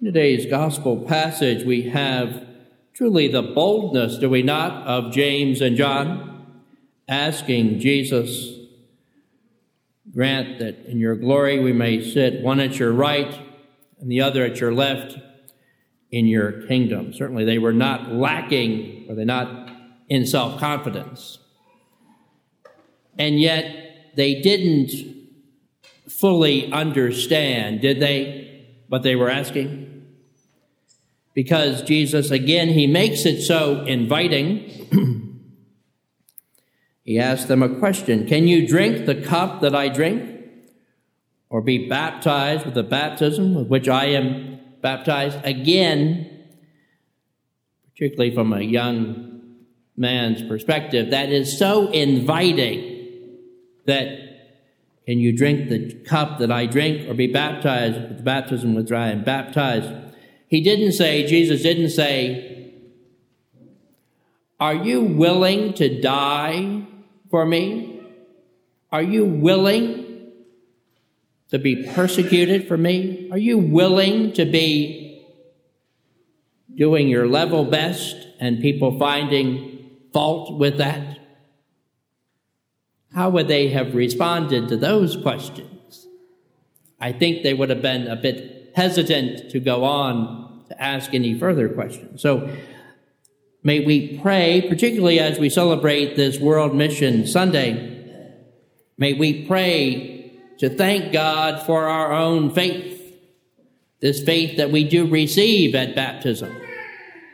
In today's gospel passage, we have truly the boldness, do we not, of James and John asking Jesus, grant that in your glory we may sit one at your right and the other at your left in your kingdom. Certainly they were not lacking, or they not in self confidence. And yet they didn't fully understand, did they, what they were asking? Because Jesus, again, he makes it so inviting. he asks them a question Can you drink the cup that I drink? Or be baptized with the baptism with which I am baptized? Again, particularly from a young man's perspective, that is so inviting that can you drink the cup that I drink or be baptized with the baptism with which I am baptized? He didn't say, Jesus didn't say, Are you willing to die for me? Are you willing to be persecuted for me? Are you willing to be doing your level best and people finding fault with that? How would they have responded to those questions? I think they would have been a bit hesitant to go on to ask any further questions. So may we pray, particularly as we celebrate this World Mission Sunday, may we pray to thank God for our own faith, this faith that we do receive at baptism.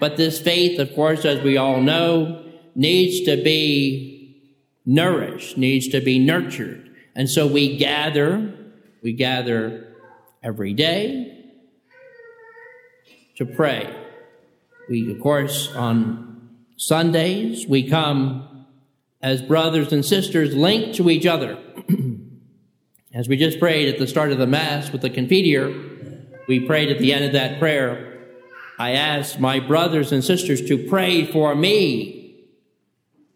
But this faith, of course, as we all know, needs to be nourished, needs to be nurtured. And so we gather, we gather every day to pray. We, of course, on Sundays, we come as brothers and sisters linked to each other. as we just prayed at the start of the Mass with the Confiteor, we prayed at the end of that prayer, I ask my brothers and sisters to pray for me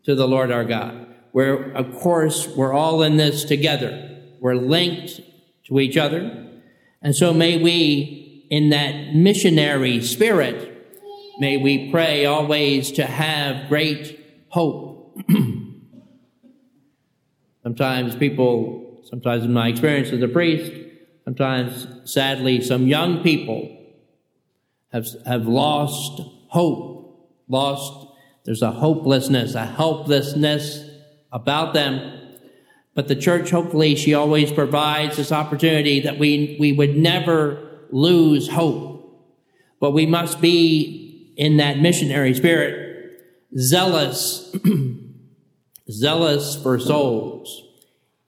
to the Lord our God. Where, of course, we're all in this together. We're linked to each other. And so may we, in that missionary spirit, may we pray always to have great hope. sometimes people, sometimes in my experience as a priest, sometimes sadly, some young people have, have lost hope, lost, there's a hopelessness, a helplessness about them. But the church, hopefully, she always provides this opportunity that we, we would never lose hope. But we must be in that missionary spirit, zealous, zealous for souls.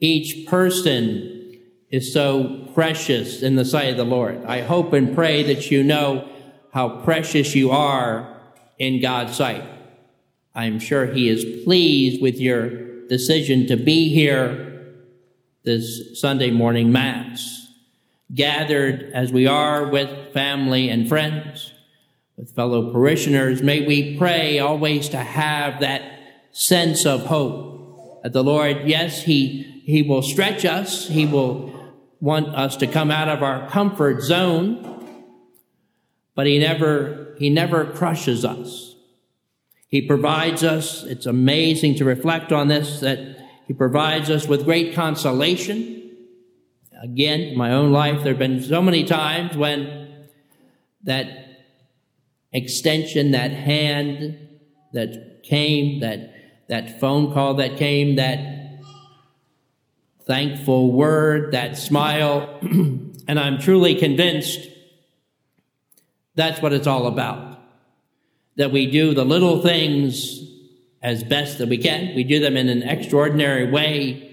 Each person is so precious in the sight of the Lord. I hope and pray that you know how precious you are in God's sight. I'm sure He is pleased with your decision to be here this Sunday morning Mass, gathered as we are with family and friends, with fellow parishioners. May we pray always to have that sense of hope that the Lord, yes, He, He will stretch us, He will want us to come out of our comfort zone but he never, he never crushes us. He provides us, it's amazing to reflect on this, that he provides us with great consolation. Again, in my own life, there have been so many times when that extension, that hand that came, that, that phone call that came, that thankful word, that smile, and I'm truly convinced that's what it's all about. That we do the little things as best that we can. We do them in an extraordinary way.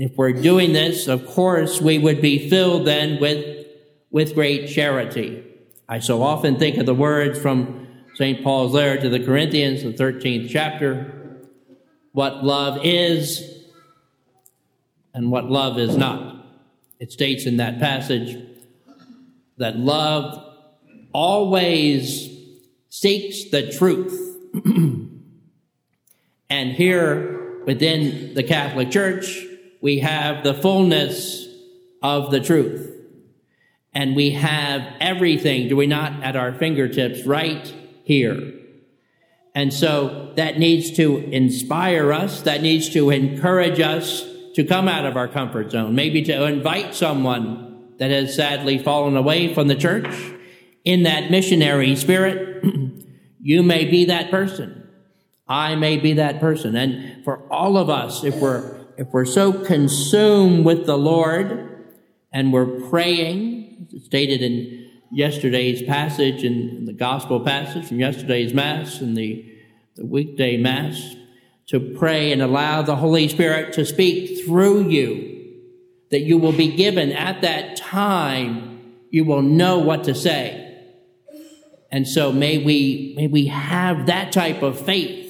If we're doing this, of course, we would be filled then with, with great charity. I so often think of the words from St. Paul's letter to the Corinthians, the 13th chapter, what love is and what love is not. It states in that passage that love always seeks the truth. and here within the Catholic Church, we have the fullness of the truth. And we have everything, do we not, at our fingertips right here. And so that needs to inspire us, that needs to encourage us to come out of our comfort zone, maybe to invite someone that has sadly fallen away from the church in that missionary spirit. you may be that person. I may be that person. And for all of us, if we're, if we're so consumed with the Lord and we're praying, stated in yesterday's passage in the gospel passage from yesterday's mass and the, the weekday mass, to pray and allow the Holy Spirit to speak through you, that you will be given at that time, you will know what to say. And so may we, may we have that type of faith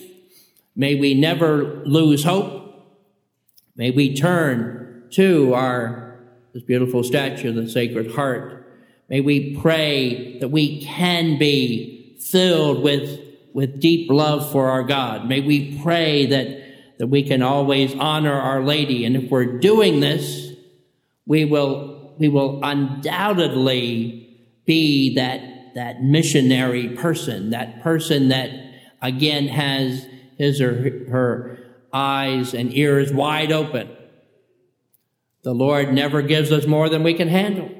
May we never lose hope. May we turn to our, this beautiful statue of the Sacred Heart. May we pray that we can be filled with, with deep love for our God. May we pray that, that we can always honor Our Lady. And if we're doing this, we will, we will undoubtedly be that, that missionary person, that person that again has his or her eyes and ears wide open. The Lord never gives us more than we can handle.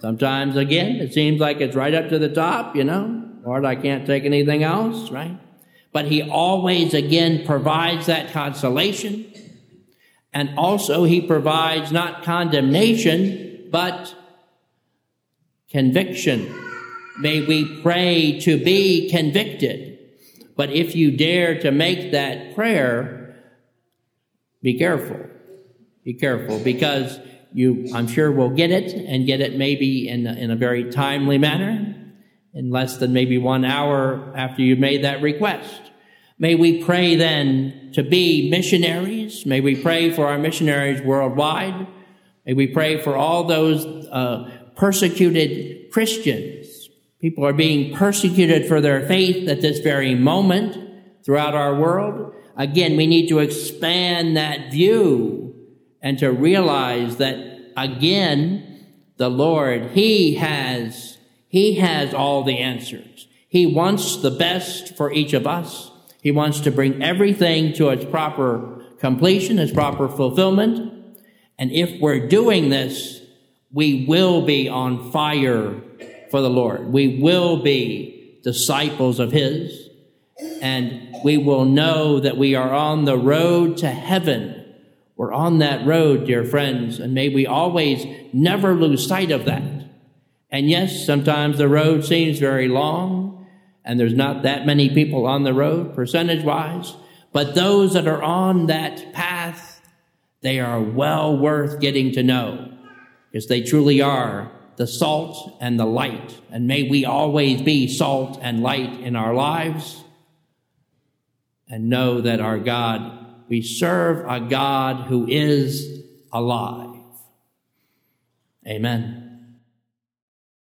Sometimes, again, it seems like it's right up to the top, you know. Lord, I can't take anything else, right? But He always, again, provides that consolation. And also, He provides not condemnation, but conviction. May we pray to be convicted. But if you dare to make that prayer, be careful. Be careful because you, I'm sure, will get it and get it maybe in a, in a very timely manner in less than maybe one hour after you've made that request. May we pray then to be missionaries. May we pray for our missionaries worldwide. May we pray for all those uh, persecuted Christians People are being persecuted for their faith at this very moment throughout our world. Again, we need to expand that view and to realize that again, the Lord, He has, He has all the answers. He wants the best for each of us. He wants to bring everything to its proper completion, its proper fulfillment. And if we're doing this, we will be on fire for the Lord. We will be disciples of His, and we will know that we are on the road to heaven. We're on that road, dear friends, and may we always never lose sight of that. And yes, sometimes the road seems very long, and there's not that many people on the road, percentage wise, but those that are on that path, they are well worth getting to know, because they truly are the salt and the light. And may we always be salt and light in our lives and know that our God, we serve a God who is alive. Amen.